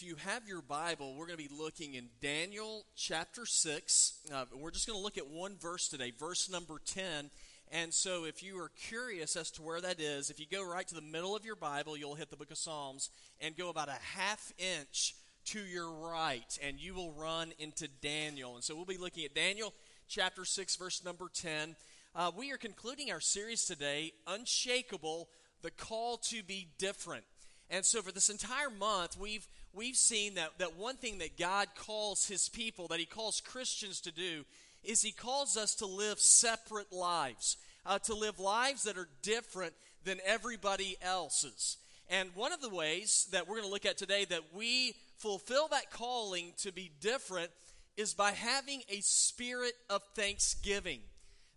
if you have your Bible, we're going to be looking in Daniel chapter 6. Uh, we're just going to look at one verse today, verse number 10. And so, if you are curious as to where that is, if you go right to the middle of your Bible, you'll hit the book of Psalms and go about a half inch to your right, and you will run into Daniel. And so, we'll be looking at Daniel chapter 6, verse number 10. Uh, we are concluding our series today, Unshakable, the Call to Be Different. And so, for this entire month, we've we've seen that, that one thing that God calls his people, that he calls Christians to do, is he calls us to live separate lives, uh, to live lives that are different than everybody else's. And one of the ways that we're going to look at today that we fulfill that calling to be different is by having a spirit of thanksgiving,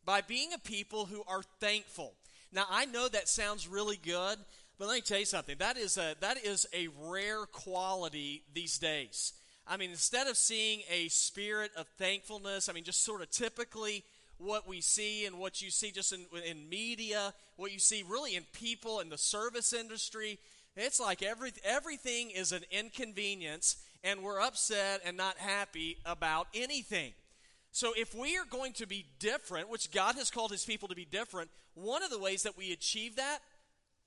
by being a people who are thankful. Now, I know that sounds really good, but let me tell you something. That is a that is a rare quality these days. I mean, instead of seeing a spirit of thankfulness, I mean, just sort of typically what we see and what you see just in, in media, what you see really in people in the service industry, it's like every, everything is an inconvenience, and we're upset and not happy about anything. So, if we are going to be different, which God has called His people to be different, one of the ways that we achieve that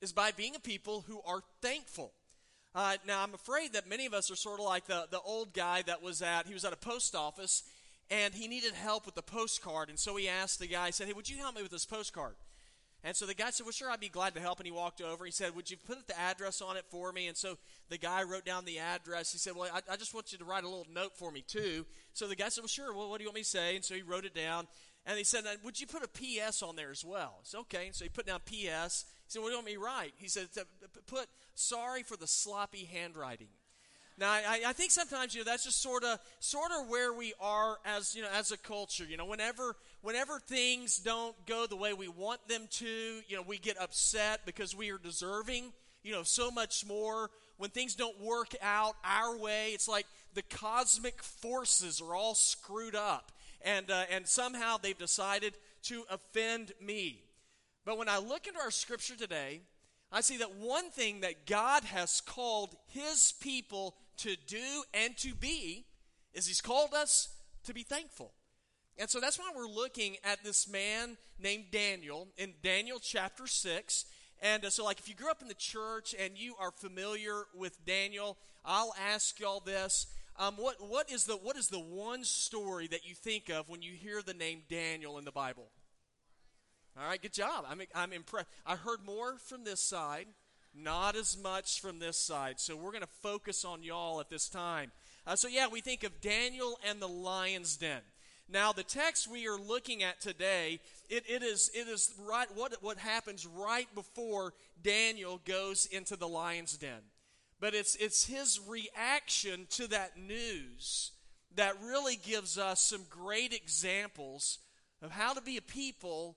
is by being a people who are thankful. Uh, now, I'm afraid that many of us are sort of like the, the old guy that was at, he was at a post office and he needed help with the postcard. And so he asked the guy, he said, Hey, would you help me with this postcard? And so the guy said, Well, sure, I'd be glad to help. And he walked over. He said, Would you put the address on it for me? And so the guy wrote down the address. He said, Well, I, I just want you to write a little note for me, too. So the guy said, Well, sure. Well, what do you want me to say? And so he wrote it down. And he said, Would you put a P.S. on there as well? It's okay. So he put down P.S. He said, What do you want me to write? He said, Put sorry for the sloppy handwriting. Now, I, I, think sometimes you know that's just sort of sort of where we are as you know as a culture. You know, whenever whenever things don't go the way we want them to, you know, we get upset because we are deserving. You know, so much more. When things don't work out our way, it's like the cosmic forces are all screwed up, and uh, and somehow they've decided to offend me. But when I look into our scripture today, I see that one thing that God has called his people to do and to be is he's called us to be thankful. And so that's why we're looking at this man named Daniel in Daniel chapter 6. And uh, so, like, if you grew up in the church and you are familiar with Daniel, I'll ask y'all this. Um, what, what, is the, what is the one story that you think of when you hear the name Daniel in the Bible? All right, good job. I'm, I'm impressed. I heard more from this side, not as much from this side. So we're going to focus on y'all at this time. Uh, so, yeah, we think of Daniel and the lion's den. Now, the text we are looking at today, it, it is, it is right, what, what happens right before Daniel goes into the lion's den. But it's, it's his reaction to that news that really gives us some great examples of how to be a people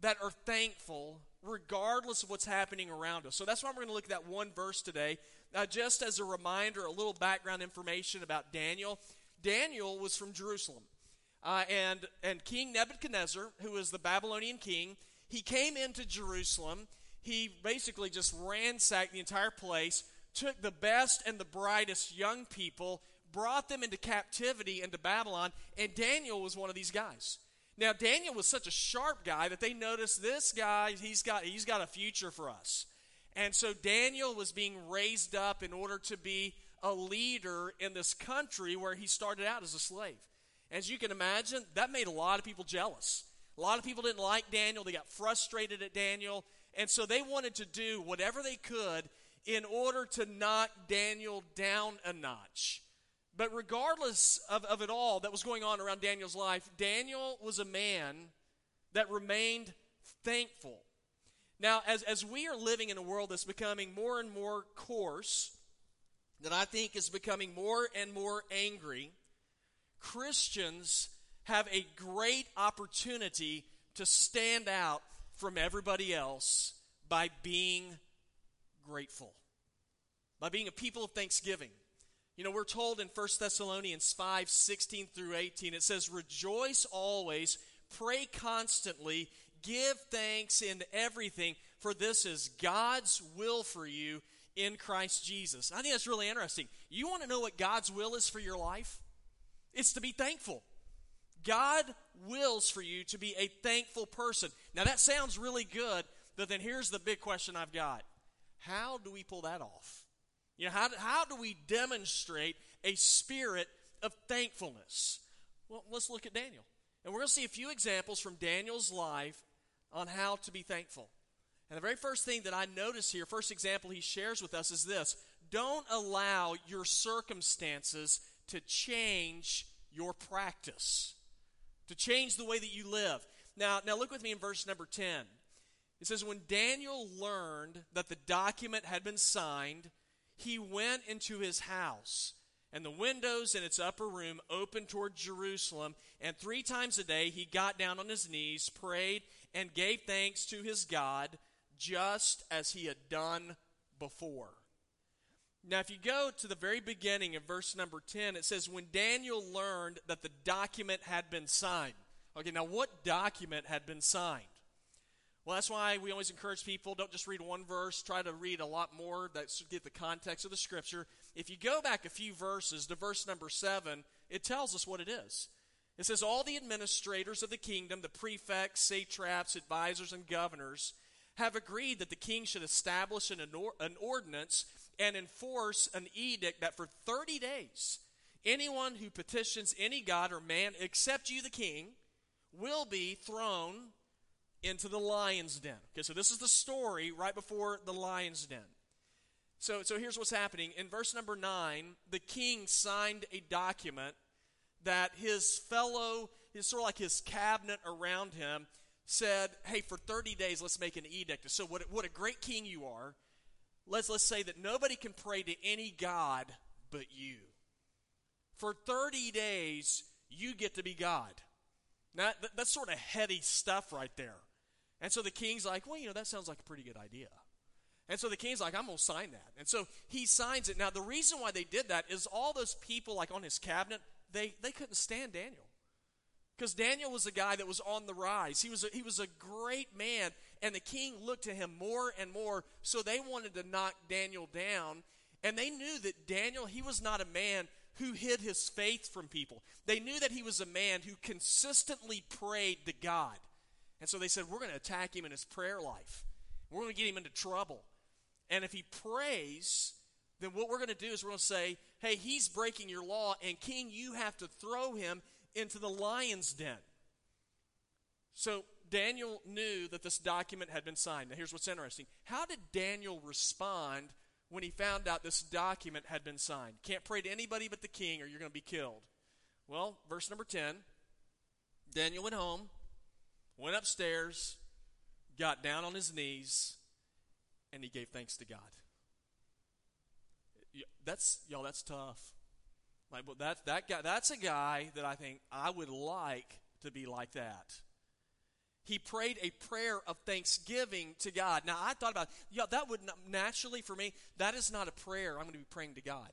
that are thankful regardless of what's happening around us. So that's why we're going to look at that one verse today. Uh, just as a reminder, a little background information about Daniel. Daniel was from Jerusalem. Uh, and, and King Nebuchadnezzar, who was the Babylonian king, he came into Jerusalem. He basically just ransacked the entire place, took the best and the brightest young people, brought them into captivity into Babylon, and Daniel was one of these guys. Now Daniel was such a sharp guy that they noticed this guy, he's got he's got a future for us. And so Daniel was being raised up in order to be a leader in this country where he started out as a slave. As you can imagine, that made a lot of people jealous. A lot of people didn't like Daniel, they got frustrated at Daniel, and so they wanted to do whatever they could in order to knock Daniel down a notch. But regardless of, of it all that was going on around Daniel's life, Daniel was a man that remained thankful. Now, as, as we are living in a world that's becoming more and more coarse, that I think is becoming more and more angry, Christians have a great opportunity to stand out from everybody else by being grateful, by being a people of thanksgiving. You know, we're told in 1 Thessalonians 5 16 through 18, it says, Rejoice always, pray constantly, give thanks in everything, for this is God's will for you in Christ Jesus. I think that's really interesting. You want to know what God's will is for your life? It's to be thankful. God wills for you to be a thankful person. Now, that sounds really good, but then here's the big question I've got How do we pull that off? You know, how how do we demonstrate a spirit of thankfulness? Well, let's look at Daniel. And we're going to see a few examples from Daniel's life on how to be thankful. And the very first thing that I notice here, first example he shares with us is this don't allow your circumstances to change your practice, to change the way that you live. Now, now look with me in verse number 10. It says, When Daniel learned that the document had been signed, he went into his house, and the windows in its upper room opened toward Jerusalem. And three times a day he got down on his knees, prayed, and gave thanks to his God, just as he had done before. Now, if you go to the very beginning of verse number 10, it says, When Daniel learned that the document had been signed. Okay, now what document had been signed? Well, that's why we always encourage people don't just read one verse, try to read a lot more that get the context of the scripture. If you go back a few verses to verse number 7, it tells us what it is. It says, All the administrators of the kingdom, the prefects, satraps, advisors, and governors, have agreed that the king should establish an, an ordinance and enforce an edict that for 30 days, anyone who petitions any god or man except you, the king, will be thrown into the lion's den. Okay, so this is the story right before the lion's den. So, so here's what's happening. In verse number 9, the king signed a document that his fellow, his sort of like his cabinet around him, said, hey, for 30 days, let's make an edict. So, what, what a great king you are. Let's, let's say that nobody can pray to any God but you. For 30 days, you get to be God. Now, that, that's sort of heady stuff right there. And so the king's like, well, you know, that sounds like a pretty good idea. And so the king's like, I'm going to sign that. And so he signs it. Now, the reason why they did that is all those people, like on his cabinet, they, they couldn't stand Daniel. Because Daniel was a guy that was on the rise. He was, a, he was a great man, and the king looked to him more and more, so they wanted to knock Daniel down. And they knew that Daniel, he was not a man who hid his faith from people. They knew that he was a man who consistently prayed to God. And so they said, We're going to attack him in his prayer life. We're going to get him into trouble. And if he prays, then what we're going to do is we're going to say, Hey, he's breaking your law, and king, you have to throw him into the lion's den. So Daniel knew that this document had been signed. Now, here's what's interesting. How did Daniel respond when he found out this document had been signed? Can't pray to anybody but the king, or you're going to be killed. Well, verse number 10 Daniel went home went upstairs, got down on his knees, and he gave thanks to God. That's y'all. That's tough. Like, well, that that guy. That's a guy that I think I would like to be like that. He prayed a prayer of thanksgiving to God. Now I thought about, yeah, that would naturally for me. That is not a prayer. I'm going to be praying to God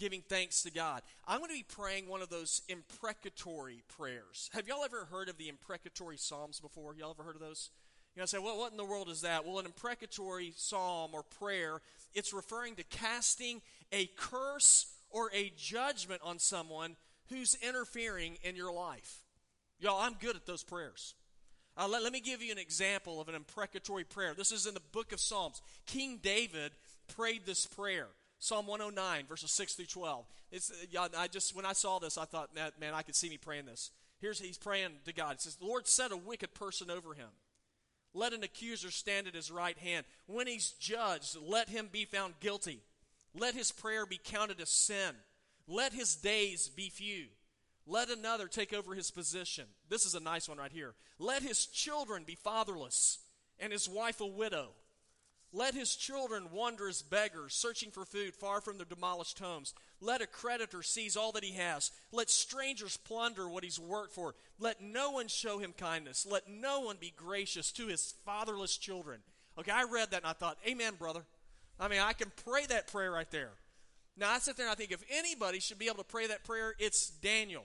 giving thanks to God. I'm going to be praying one of those imprecatory prayers. Have y'all ever heard of the imprecatory psalms before? Y'all ever heard of those? You know, say, well, what in the world is that? Well, an imprecatory psalm or prayer, it's referring to casting a curse or a judgment on someone who's interfering in your life. Y'all, I'm good at those prayers. Uh, let, let me give you an example of an imprecatory prayer. This is in the book of Psalms. King David prayed this prayer. Psalm 109, verses 6 through 12. It's, I just, when I saw this, I thought, man, man, I could see me praying this. Here's, he's praying to God. It says, The Lord set a wicked person over him. Let an accuser stand at his right hand. When he's judged, let him be found guilty. Let his prayer be counted as sin. Let his days be few. Let another take over his position. This is a nice one right here. Let his children be fatherless and his wife a widow. Let his children wander as beggars, searching for food far from their demolished homes. Let a creditor seize all that he has. Let strangers plunder what he's worked for. Let no one show him kindness. Let no one be gracious to his fatherless children. Okay, I read that and I thought, Amen, brother. I mean, I can pray that prayer right there. Now, I sit there and I think if anybody should be able to pray that prayer, it's Daniel.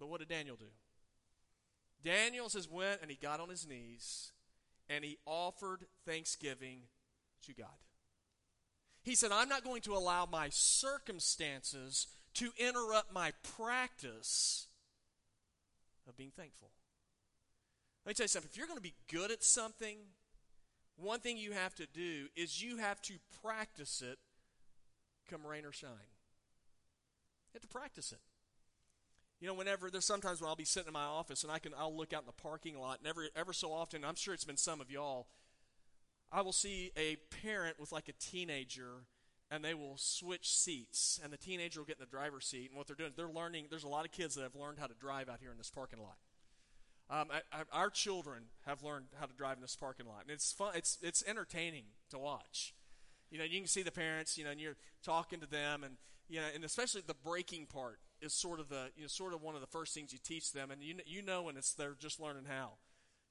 But what did Daniel do? Daniel says, went and he got on his knees and he offered thanksgiving to God. He said, I'm not going to allow my circumstances to interrupt my practice of being thankful. Let me tell you something. If you're going to be good at something, one thing you have to do is you have to practice it come rain or shine. You have to practice it. You know, whenever there's sometimes when I'll be sitting in my office and I can I'll look out in the parking lot and ever ever so often, I'm sure it's been some of y'all, I will see a parent with like a teenager and they will switch seats and the teenager will get in the driver's seat and what they're doing they're learning there's a lot of kids that have learned how to drive out here in this parking lot. Um, I, I, our children have learned how to drive in this parking lot and it's fun it's, it's entertaining to watch. You know you can see the parents you know and you're talking to them and you know and especially the braking part is sort of the you know sort of one of the first things you teach them and you, you know when it's they're just learning how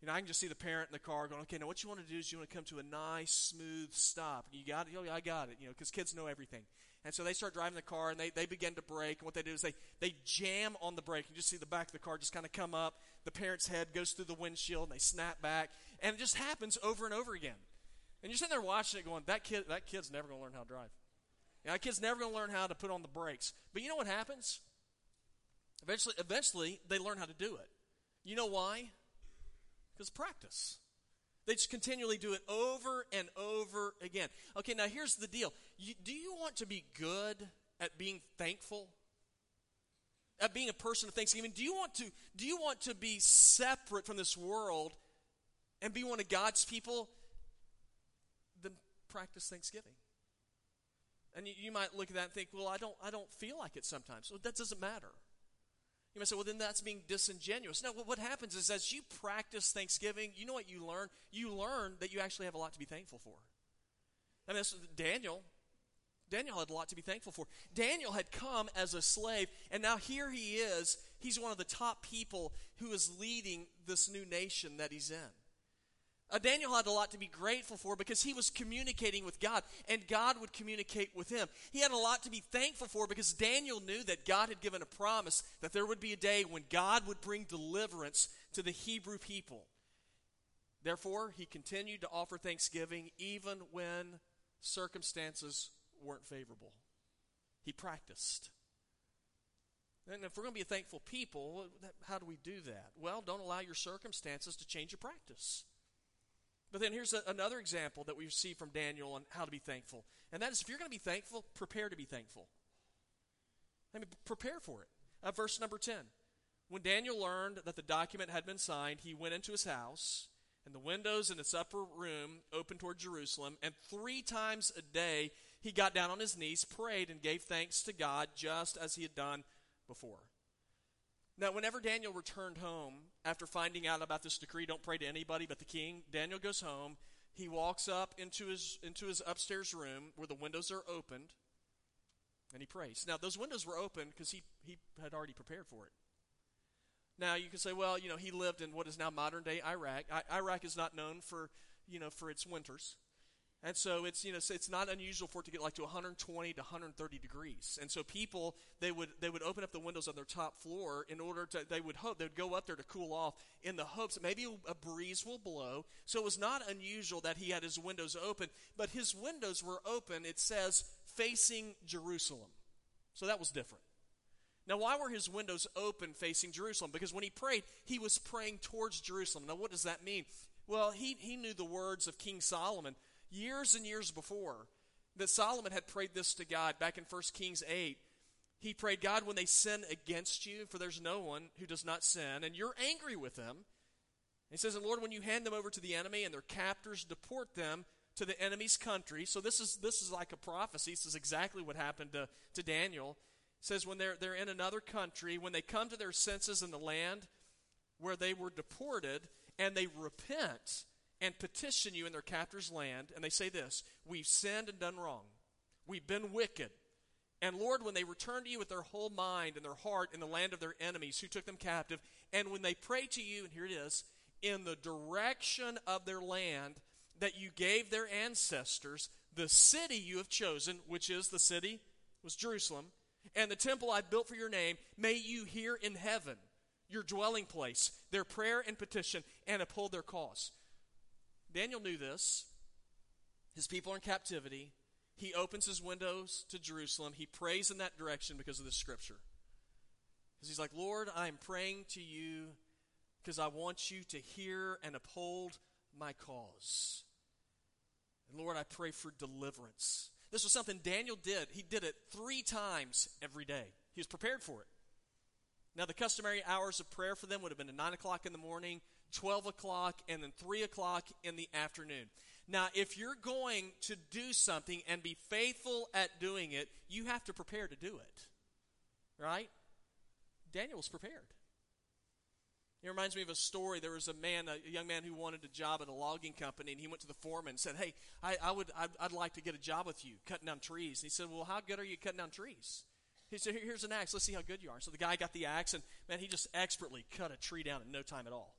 you know, I can just see the parent in the car going, okay, now what you want to do is you want to come to a nice, smooth stop. You got it? Oh, I got it. You know, because kids know everything. And so they start driving the car and they, they begin to brake. And what they do is they, they jam on the brake. You just see the back of the car just kind of come up. The parent's head goes through the windshield and they snap back. And it just happens over and over again. And you're sitting there watching it going, that, kid, that kid's never going to learn how to drive. You know, that kid's never going to learn how to put on the brakes. But you know what happens? Eventually, eventually, they learn how to do it. You know why? Because practice. They just continually do it over and over again. Okay, now here's the deal. You, do you want to be good at being thankful? At being a person of thanksgiving? Do you want to do you want to be separate from this world and be one of God's people? Then practice thanksgiving. And you, you might look at that and think, well, I don't I don't feel like it sometimes. Well, that doesn't matter. You might say, well, then that's being disingenuous. No, what happens is as you practice Thanksgiving, you know what you learn? You learn that you actually have a lot to be thankful for. I mean, Daniel, Daniel had a lot to be thankful for. Daniel had come as a slave, and now here he is. He's one of the top people who is leading this new nation that he's in. Uh, Daniel had a lot to be grateful for because he was communicating with God and God would communicate with him. He had a lot to be thankful for because Daniel knew that God had given a promise that there would be a day when God would bring deliverance to the Hebrew people. Therefore, he continued to offer thanksgiving even when circumstances weren't favorable. He practiced. And if we're going to be a thankful people, how do we do that? Well, don't allow your circumstances to change your practice. But then here's a, another example that we see from Daniel on how to be thankful. And that is if you're going to be thankful, prepare to be thankful. I mean, prepare for it. Uh, verse number 10. When Daniel learned that the document had been signed, he went into his house, and the windows in its upper room opened toward Jerusalem, and three times a day he got down on his knees, prayed, and gave thanks to God just as he had done before. Now, whenever Daniel returned home after finding out about this decree, don't pray to anybody but the king, Daniel goes home. He walks up into his, into his upstairs room where the windows are opened and he prays. Now, those windows were open because he, he had already prepared for it. Now, you can say, well, you know, he lived in what is now modern day Iraq. I, Iraq is not known for, you know, for its winters. And so it's you know it's not unusual for it to get like to 120 to 130 degrees. And so people they would they would open up the windows on their top floor in order to they would hope they would go up there to cool off in the hopes that maybe a breeze will blow. So it was not unusual that he had his windows open, but his windows were open. It says facing Jerusalem. So that was different. Now, why were his windows open facing Jerusalem? Because when he prayed, he was praying towards Jerusalem. Now, what does that mean? Well, he, he knew the words of King Solomon years and years before that Solomon had prayed this to God back in 1 Kings 8. He prayed, God, when they sin against you, for there's no one who does not sin, and you're angry with them. He says, and Lord, when you hand them over to the enemy and their captors deport them to the enemy's country. So this is this is like a prophecy. This is exactly what happened to, to Daniel. It says when they're they're in another country, when they come to their senses in the land where they were deported, and they repent and petition you in their captor's land, and they say this We've sinned and done wrong. We've been wicked. And Lord, when they return to you with their whole mind and their heart in the land of their enemies who took them captive, and when they pray to you, and here it is, in the direction of their land that you gave their ancestors, the city you have chosen, which is the city, was Jerusalem, and the temple I built for your name, may you hear in heaven your dwelling place, their prayer and petition, and uphold their cause. Daniel knew this. His people are in captivity. He opens his windows to Jerusalem. He prays in that direction because of the scripture. Because he's like, Lord, I'm praying to you because I want you to hear and uphold my cause. And Lord, I pray for deliverance. This was something Daniel did. He did it three times every day. He was prepared for it. Now, the customary hours of prayer for them would have been at 9 o'clock in the morning, 12 o'clock, and then 3 o'clock in the afternoon. Now, if you're going to do something and be faithful at doing it, you have to prepare to do it. Right? Daniel was prepared. It reminds me of a story. There was a man, a young man who wanted a job at a logging company, and he went to the foreman and said, "Hey, I, I would, I'd, I'd, like to get a job with you, cutting down trees." And he said, "Well, how good are you cutting down trees?" He said, "Here's an axe. Let's see how good you are." So the guy got the axe, and man, he just expertly cut a tree down in no time at all.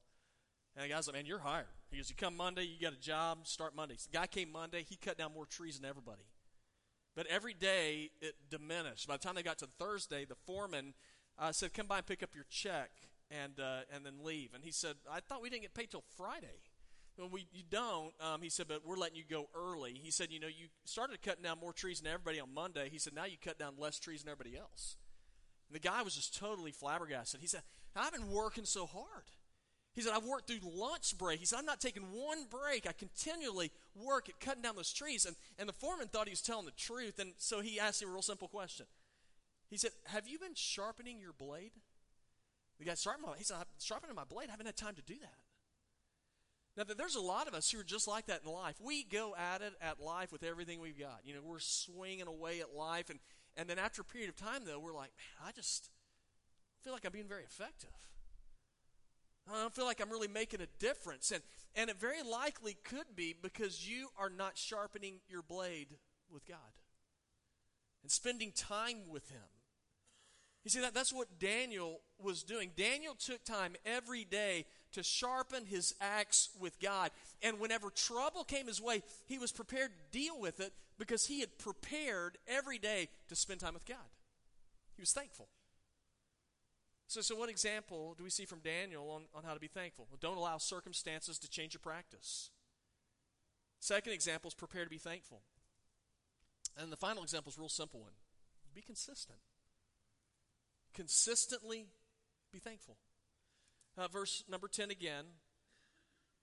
And the guy's like, "Man, you're hired." He goes, "You come Monday, you got a job. Start Monday." So the guy came Monday. He cut down more trees than everybody. But every day it diminished. By the time they got to Thursday, the foreman uh, said, "Come by and pick up your check." and uh, and then leave. And he said, I thought we didn't get paid till Friday. Well, we you don't. Um, he said, but we're letting you go early. He said, you know, you started cutting down more trees than everybody on Monday. He said, now you cut down less trees than everybody else. And the guy was just totally flabbergasted. He said, I've been working so hard. He said, I've worked through lunch break. He said, I'm not taking one break. I continually work at cutting down those trees. And, and the foreman thought he was telling the truth. And so he asked him a real simple question. He said, Have you been sharpening your blade? The guy sharpening my, he said, sharpening my blade. I haven't had time to do that. Now, there's a lot of us who are just like that in life. We go at it at life with everything we've got. You know, we're swinging away at life. And, and then after a period of time, though, we're like, man, I just feel like I'm being very effective. I don't feel like I'm really making a difference. And, and it very likely could be because you are not sharpening your blade with God and spending time with Him. You see, that, that's what Daniel was doing. Daniel took time every day to sharpen his axe with God. And whenever trouble came his way, he was prepared to deal with it because he had prepared every day to spend time with God. He was thankful. So, so what example do we see from Daniel on, on how to be thankful? Well, don't allow circumstances to change your practice. Second example is prepare to be thankful. And the final example is a real simple one be consistent consistently be thankful. Uh, verse number 10 again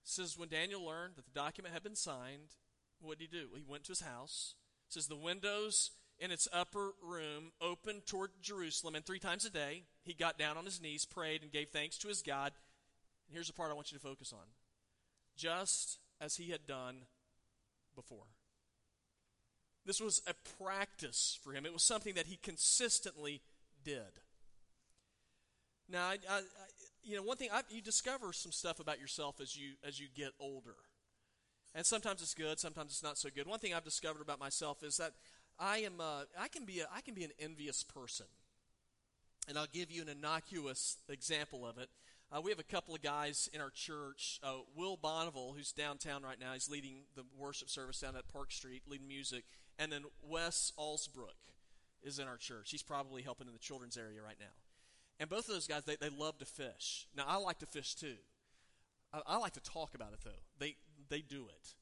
says, When Daniel learned that the document had been signed, what did he do? He went to his house. Says, The windows in its upper room open toward Jerusalem, and three times a day he got down on his knees, prayed, and gave thanks to his God. And here's the part I want you to focus on just as he had done before. This was a practice for him, it was something that he consistently did. Now, I, I, you know, one thing you discover some stuff about yourself as you as you get older, and sometimes it's good, sometimes it's not so good. One thing I've discovered about myself is that I am uh, I can be a, I can be an envious person, and I'll give you an innocuous example of it. Uh, we have a couple of guys in our church. Uh, Will Bonneville, who's downtown right now, he's leading the worship service down at Park Street, leading music, and then Wes Alsbrook is in our church. He's probably helping in the children's area right now. And both of those guys, they, they love to fish. Now, I like to fish too. I, I like to talk about it though. They, they do it.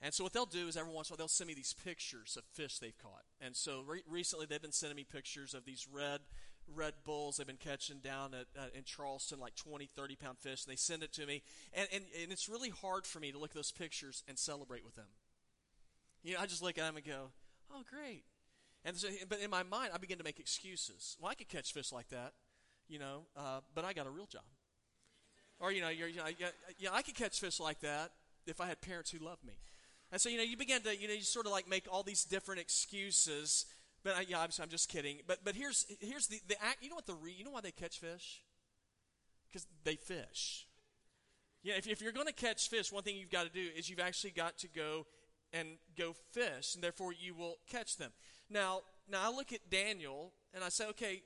And so what they'll do is every once in a while they'll send me these pictures of fish they've caught. And so re- recently they've been sending me pictures of these red red bulls they've been catching down at, uh, in Charleston, like 20, 30 pound fish. And they send it to me. And, and, and it's really hard for me to look at those pictures and celebrate with them. You know, I just look at them and go, oh, great. And so, but in my mind, I begin to make excuses. Well, I could catch fish like that you know, uh, but I got a real job. Or, you know, you know, yeah, I could catch fish like that if I had parents who loved me. And so, you know, you begin to, you know, you sort of like make all these different excuses. But I, yeah, I'm, I'm just kidding. But but here's here's the, the act. You know what the you know why they catch fish? Because they fish. Yeah, if, if you're going to catch fish, one thing you've got to do is you've actually got to go and go fish, and therefore you will catch them. Now, now I look at Daniel and I say, okay,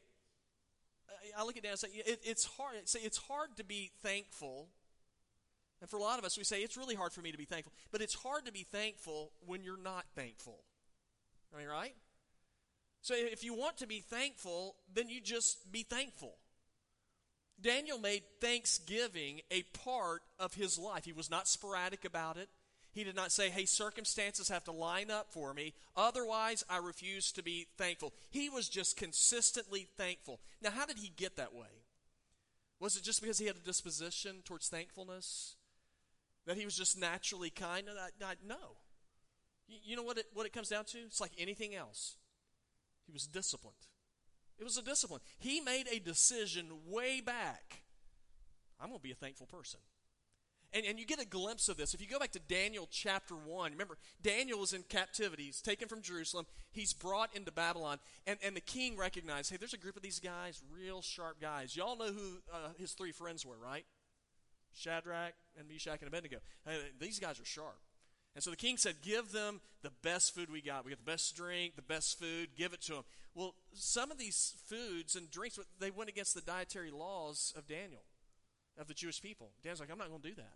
uh, I look at Daniel and say, it, it's hard. Say it's hard to be thankful. And for a lot of us, we say it's really hard for me to be thankful. But it's hard to be thankful when you're not thankful. I mean, right? So if you want to be thankful, then you just be thankful. Daniel made thanksgiving a part of his life. He was not sporadic about it. He did not say, hey, circumstances have to line up for me. Otherwise, I refuse to be thankful. He was just consistently thankful. Now, how did he get that way? Was it just because he had a disposition towards thankfulness? That he was just naturally kind? No. You know what it, what it comes down to? It's like anything else. He was disciplined. It was a discipline. He made a decision way back. I'm going to be a thankful person. And, and you get a glimpse of this. If you go back to Daniel chapter 1, remember, Daniel is in captivity. He's taken from Jerusalem. He's brought into Babylon. And, and the king recognized hey, there's a group of these guys, real sharp guys. Y'all know who uh, his three friends were, right? Shadrach and Meshach and Abednego. These guys are sharp. And so the king said, Give them the best food we got. We got the best drink, the best food, give it to them. Well, some of these foods and drinks, they went against the dietary laws of Daniel, of the Jewish people. Daniel's like, I'm not going to do that.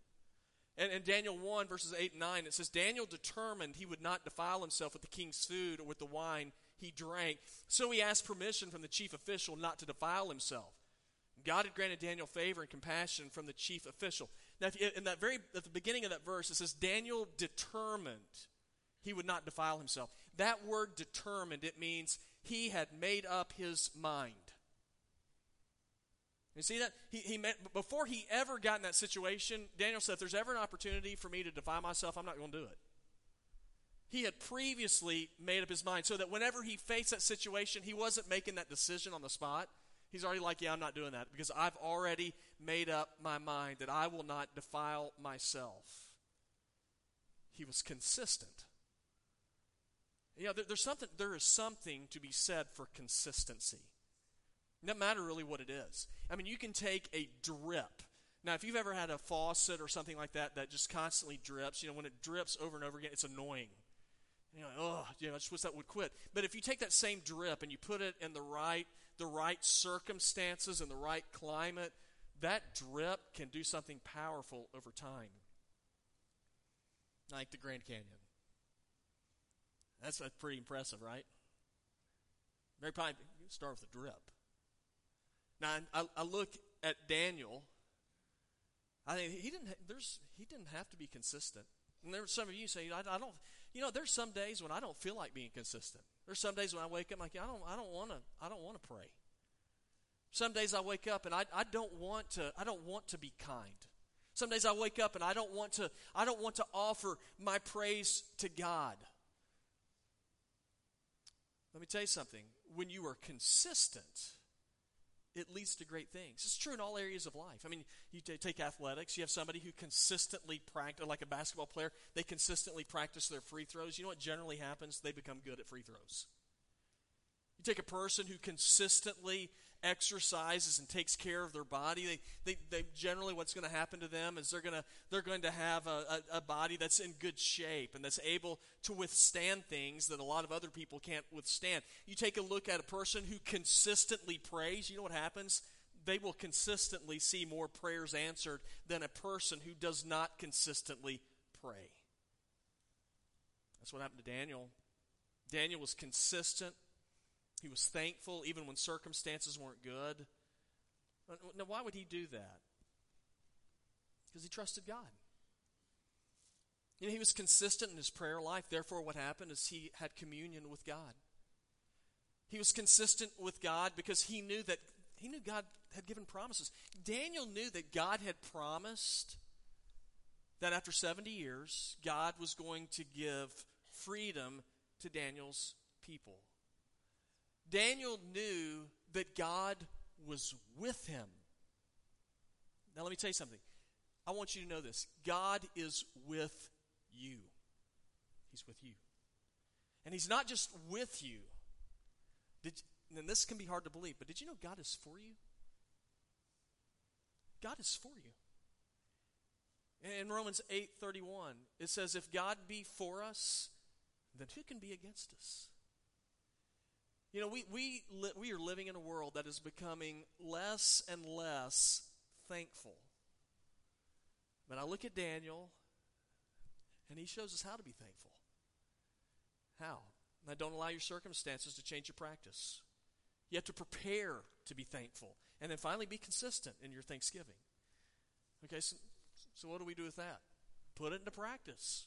And in Daniel 1, verses 8 and 9, it says, Daniel determined he would not defile himself with the king's food or with the wine he drank. So he asked permission from the chief official not to defile himself. God had granted Daniel favor and compassion from the chief official. Now, in that very at the beginning of that verse, it says Daniel determined he would not defile himself. That word determined, it means he had made up his mind. You see that? He, he met, before he ever got in that situation, Daniel said, if there's ever an opportunity for me to defile myself, I'm not going to do it. He had previously made up his mind so that whenever he faced that situation, he wasn't making that decision on the spot. He's already like, yeah, I'm not doing that because I've already made up my mind that I will not defile myself. He was consistent. You know, there, there's something, there is something to be said for consistency. It doesn't matter really what it is. I mean, you can take a drip. Now, if you've ever had a faucet or something like that that just constantly drips, you know, when it drips over and over again, it's annoying. You know, oh, you know, I just wish that would quit. But if you take that same drip and you put it in the right, the right circumstances and the right climate, that drip can do something powerful over time. Like the Grand Canyon. That's, that's pretty impressive, right? Very probably start with a drip. Now I, I look at Daniel. I think he didn't. There's he didn't have to be consistent. And there were some of you say, I, I don't. You know, there's some days when I don't feel like being consistent. There's some days when I wake up like I don't. I don't want to. I don't want to pray. Some days I wake up and I, I don't want to. I don't want to be kind. Some days I wake up and I don't want to. I don't want to offer my praise to God. Let me tell you something. When you are consistent it leads to great things. It's true in all areas of life. I mean, you t- take athletics, you have somebody who consistently practice, like a basketball player, they consistently practice their free throws. You know what generally happens? They become good at free throws. You take a person who consistently exercises and takes care of their body, they, they, they generally what's going to happen to them is they're going to they're going to have a, a, a, body that's in good shape and that's able to withstand things that a lot of other people can't withstand. You take a look at a person who consistently prays, you know what happens? They will consistently see more prayers answered than a person who does not consistently pray. That's what happened to Daniel. Daniel was consistent he was thankful even when circumstances weren't good. Now, why would he do that? Because he trusted God. You know, he was consistent in his prayer life. Therefore, what happened is he had communion with God. He was consistent with God because he knew that he knew God had given promises. Daniel knew that God had promised that after 70 years, God was going to give freedom to Daniel's people. Daniel knew that God was with him. Now, let me tell you something. I want you to know this God is with you. He's with you. And He's not just with you. Did, and this can be hard to believe, but did you know God is for you? God is for you. In Romans 8:31, it says if God be for us, then who can be against us? You know, we, we, li- we are living in a world that is becoming less and less thankful. But I look at Daniel, and he shows us how to be thankful. How? Now, don't allow your circumstances to change your practice. You have to prepare to be thankful. And then finally, be consistent in your thanksgiving. Okay, so, so what do we do with that? Put it into practice.